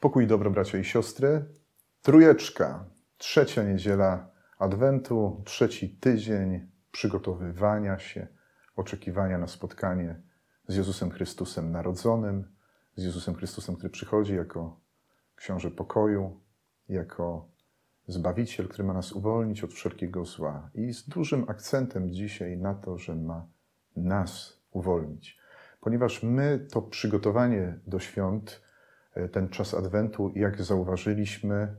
Pokój dobro, bracia i siostry. Trójeczka, trzecia niedziela Adwentu, trzeci tydzień przygotowywania się, oczekiwania na spotkanie z Jezusem Chrystusem narodzonym, z Jezusem Chrystusem, który przychodzi jako książę pokoju, jako Zbawiciel, który ma nas uwolnić od wszelkiego zła. I z dużym akcentem dzisiaj na to, że ma nas uwolnić. Ponieważ my to przygotowanie do świąt, ten czas Adwentu, jak zauważyliśmy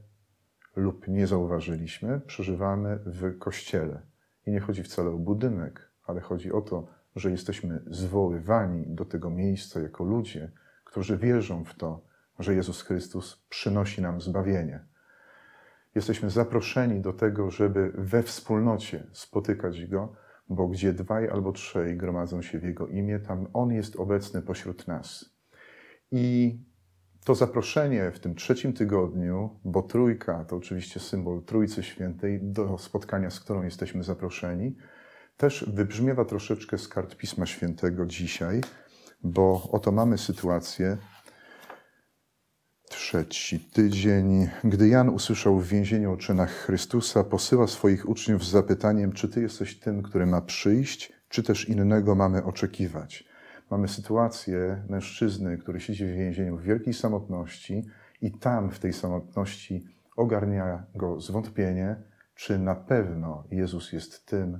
lub nie zauważyliśmy, przeżywamy w kościele. I nie chodzi wcale o budynek, ale chodzi o to, że jesteśmy zwoływani do tego miejsca jako ludzie, którzy wierzą w to, że Jezus Chrystus przynosi nam zbawienie. Jesteśmy zaproszeni do tego, żeby we wspólnocie spotykać Go, bo gdzie dwaj albo trzej gromadzą się w Jego imię, tam On jest obecny pośród nas. I to zaproszenie w tym trzecim tygodniu, bo trójka to oczywiście symbol Trójcy Świętej, do spotkania, z którą jesteśmy zaproszeni, też wybrzmiewa troszeczkę z kart Pisma Świętego dzisiaj, bo oto mamy sytuację, Trzeci tydzień. Gdy Jan usłyszał w więzieniu o czynach Chrystusa, posyła swoich uczniów z zapytaniem, czy ty jesteś tym, który ma przyjść, czy też innego mamy oczekiwać. Mamy sytuację mężczyzny, który siedzi w więzieniu w wielkiej samotności i tam w tej samotności ogarnia go zwątpienie, czy na pewno Jezus jest tym,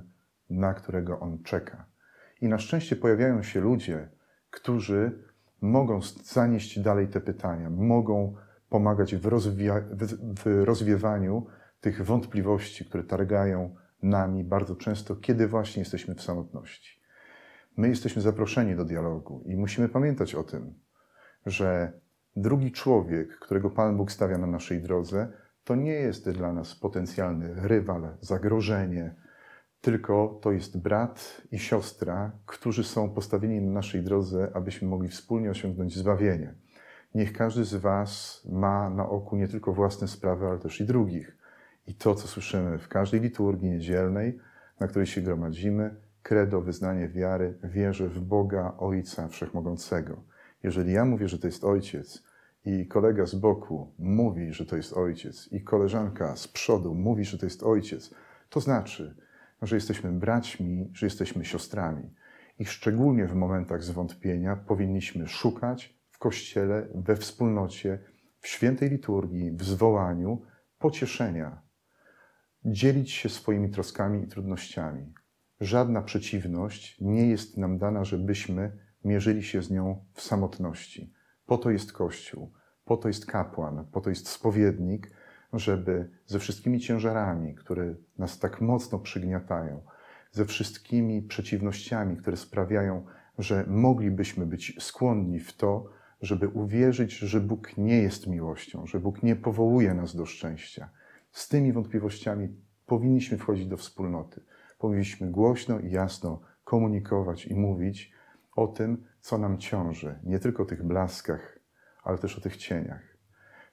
na którego on czeka. I na szczęście pojawiają się ludzie, którzy mogą zanieść dalej te pytania, mogą pomagać w, rozwija- w rozwiewaniu tych wątpliwości, które targają nami bardzo często, kiedy właśnie jesteśmy w samotności. My jesteśmy zaproszeni do dialogu i musimy pamiętać o tym, że drugi człowiek, którego Pan Bóg stawia na naszej drodze, to nie jest dla nas potencjalny rywal, zagrożenie, tylko to jest brat i siostra, którzy są postawieni na naszej drodze, abyśmy mogli wspólnie osiągnąć zbawienie. Niech każdy z Was ma na oku nie tylko własne sprawy, ale też i drugich. I to, co słyszymy w każdej liturgii niedzielnej, na której się gromadzimy, credo, wyznanie wiary, wierzę w Boga, Ojca Wszechmogącego. Jeżeli ja mówię, że to jest Ojciec, i kolega z boku mówi, że to jest Ojciec, i koleżanka z przodu mówi, że to jest Ojciec, to znaczy, że jesteśmy braćmi, że jesteśmy siostrami. I szczególnie w momentach zwątpienia powinniśmy szukać w kościele, we wspólnocie, w świętej liturgii, w zwołaniu pocieszenia, dzielić się swoimi troskami i trudnościami. Żadna przeciwność nie jest nam dana, żebyśmy mierzyli się z nią w samotności. Po to jest Kościół, po to jest kapłan, po to jest spowiednik, żeby ze wszystkimi ciężarami, które nas tak mocno przygniatają, ze wszystkimi przeciwnościami, które sprawiają, że moglibyśmy być skłonni w to, żeby uwierzyć, że Bóg nie jest miłością, że Bóg nie powołuje nas do szczęścia. Z tymi wątpliwościami powinniśmy wchodzić do wspólnoty. Powinniśmy głośno i jasno komunikować i mówić o tym, co nam ciąży, nie tylko o tych blaskach, ale też o tych cieniach.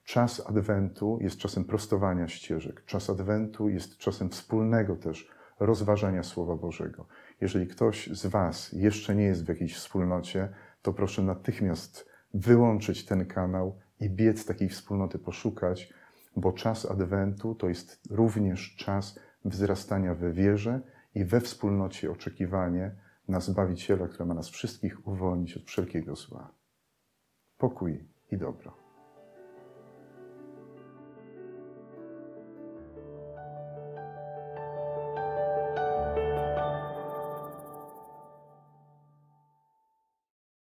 Czas Adwentu jest czasem prostowania ścieżek. Czas Adwentu jest czasem wspólnego też rozważania Słowa Bożego. Jeżeli ktoś z Was jeszcze nie jest w jakiejś wspólnocie, to proszę natychmiast wyłączyć ten kanał i biec takiej wspólnoty poszukać, bo czas Adwentu to jest również czas wzrastania we wierze i we wspólnocie oczekiwanie na Zbawiciela, który ma nas wszystkich uwolnić od wszelkiego zła. Pokój i dobro.